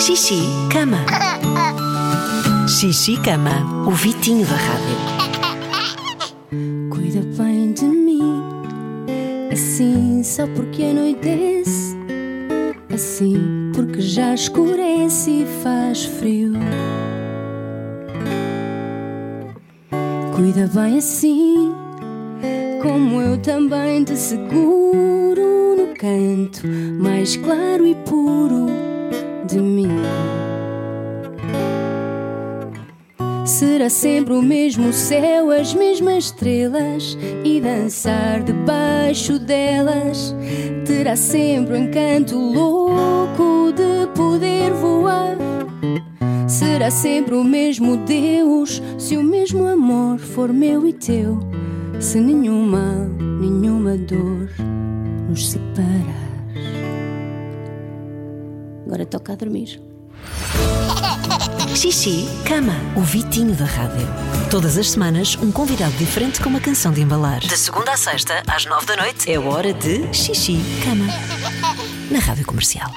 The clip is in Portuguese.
Xixi, cama. Xixi, cama. O Vitinho da Rádio. Cuida bem de mim, assim só porque anoitece, assim porque já escurece e faz frio. Cuida bem assim, como eu também te seguro no canto mais claro e puro de mim. Será sempre o mesmo céu, as mesmas estrelas e dançar debaixo delas. Terá sempre um encanto louco de poder voar. Será sempre o mesmo Deus, se o mesmo amor for meu e teu. Se nenhum mal, nenhuma dor nos separar. Agora toca a dormir. Xixi, cama. O Vitinho da Rádio. Todas as semanas, um convidado diferente com uma canção de embalar. De segunda a sexta, às nove da noite, é hora de Xixi, cama. Na Rádio Comercial.